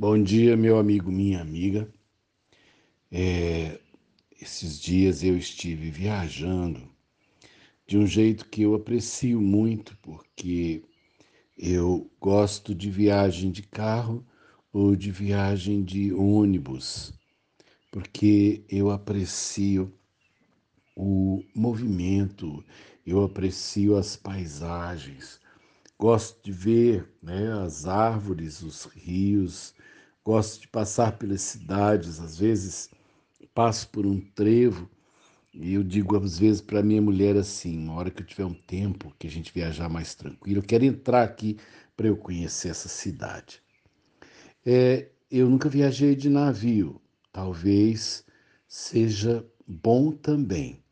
Bom dia, meu amigo, minha amiga. É, esses dias eu estive viajando de um jeito que eu aprecio muito, porque eu gosto de viagem de carro ou de viagem de ônibus, porque eu aprecio o movimento, eu aprecio as paisagens, gosto de ver né, as árvores, os rios, gosto de passar pelas cidades, às vezes passo por um trevo e eu digo às vezes para minha mulher assim, uma hora que eu tiver um tempo, que a gente viajar mais tranquilo, eu quero entrar aqui para eu conhecer essa cidade. É, eu nunca viajei de navio, talvez seja bom também.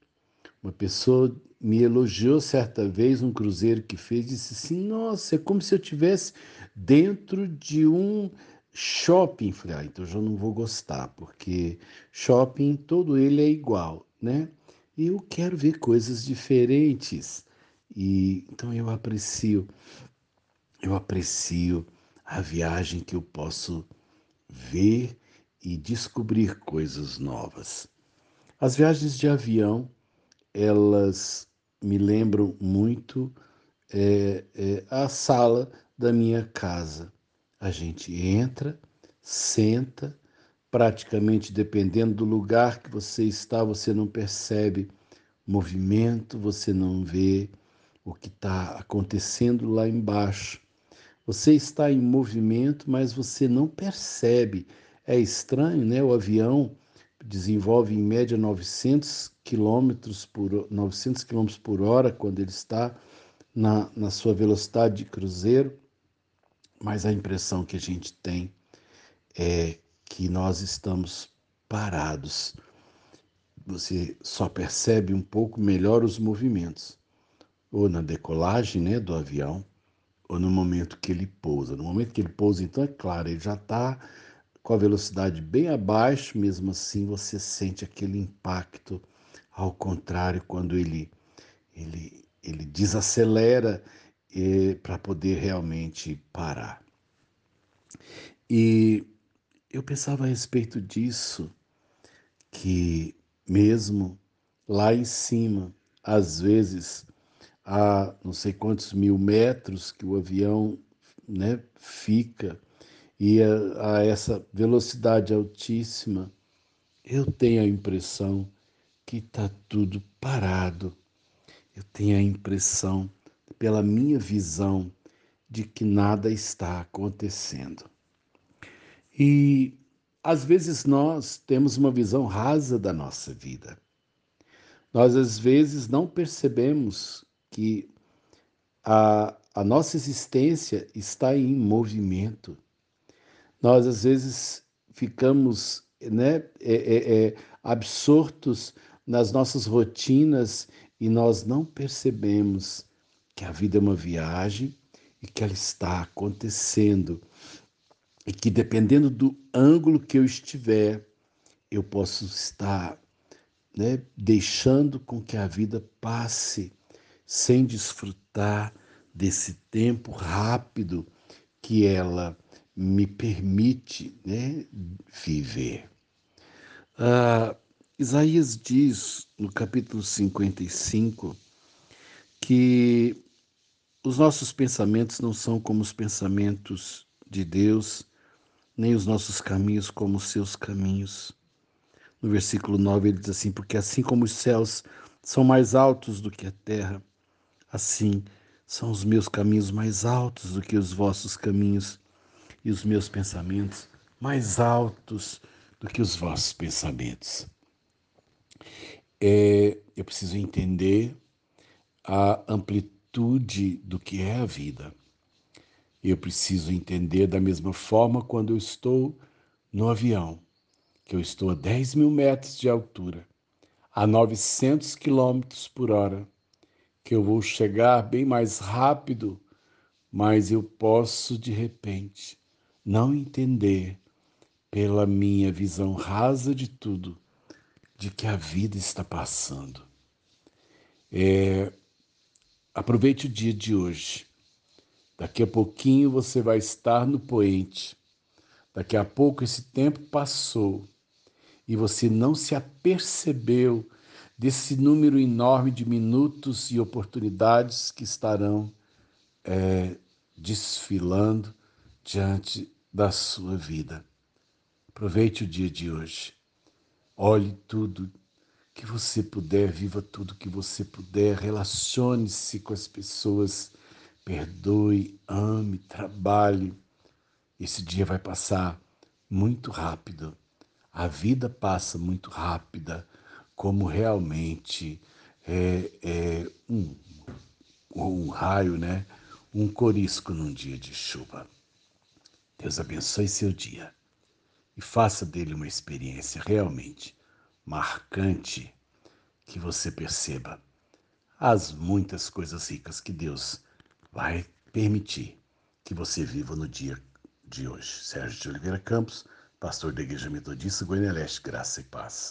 Uma pessoa me elogiou certa vez um cruzeiro que fez, disse assim: Nossa, é como se eu tivesse dentro de um shopping. Falei, ah, então eu já não vou gostar, porque shopping todo ele é igual, né? Eu quero ver coisas diferentes. E então eu aprecio, eu aprecio a viagem que eu posso ver e descobrir coisas novas. As viagens de avião elas me lembram muito é, é, a sala da minha casa. A gente entra, senta, praticamente dependendo do lugar que você está, você não percebe movimento, você não vê o que está acontecendo lá embaixo. Você está em movimento, mas você não percebe. É estranho, né? O avião desenvolve em média 900 km por 900 km por hora quando ele está na, na sua velocidade de cruzeiro, mas a impressão que a gente tem é que nós estamos parados. Você só percebe um pouco melhor os movimentos, ou na decolagem né, do avião, ou no momento que ele pousa. No momento que ele pousa, então, é claro, ele já está com a velocidade bem abaixo, mesmo assim você sente aquele impacto. Ao contrário, quando ele, ele, ele desacelera eh, para poder realmente parar. E eu pensava a respeito disso, que mesmo lá em cima, às vezes, a não sei quantos mil metros que o avião né, fica, e a, a essa velocidade altíssima, eu tenho a impressão que está tudo parado. Eu tenho a impressão, pela minha visão, de que nada está acontecendo. E às vezes nós temos uma visão rasa da nossa vida. Nós às vezes não percebemos que a, a nossa existência está em movimento. Nós às vezes ficamos né, é, é, é, absortos nas nossas rotinas e nós não percebemos que a vida é uma viagem e que ela está acontecendo e que dependendo do ângulo que eu estiver, eu posso estar né, deixando com que a vida passe sem desfrutar desse tempo rápido que ela me permite né, viver. Ah, Isaías diz no capítulo 55 que os nossos pensamentos não são como os pensamentos de Deus, nem os nossos caminhos como os seus caminhos. No versículo 9 ele diz assim: Porque assim como os céus são mais altos do que a terra, assim são os meus caminhos mais altos do que os vossos caminhos e os meus pensamentos mais altos do que os vossos pensamentos. É, eu preciso entender a amplitude do que é a vida. Eu preciso entender da mesma forma quando eu estou no avião, que eu estou a 10 mil metros de altura, a 900 quilômetros por hora, que eu vou chegar bem mais rápido, mas eu posso de repente não entender, pela minha visão rasa de tudo, de que a vida está passando. É, aproveite o dia de hoje. Daqui a pouquinho você vai estar no poente. Daqui a pouco esse tempo passou e você não se apercebeu desse número enorme de minutos e oportunidades que estarão é, desfilando diante da sua vida. Aproveite o dia de hoje. Olhe tudo que você puder, viva tudo que você puder, relacione-se com as pessoas, perdoe, ame, trabalhe. Esse dia vai passar muito rápido. A vida passa muito rápida, como realmente é, é um, um raio, né? Um corisco num dia de chuva. Deus abençoe seu dia e faça dele uma experiência realmente marcante que você perceba as muitas coisas ricas que Deus vai permitir que você viva no dia de hoje. Sérgio de Oliveira Campos, pastor da Igreja Metodista Goiânia Leste, graça e paz.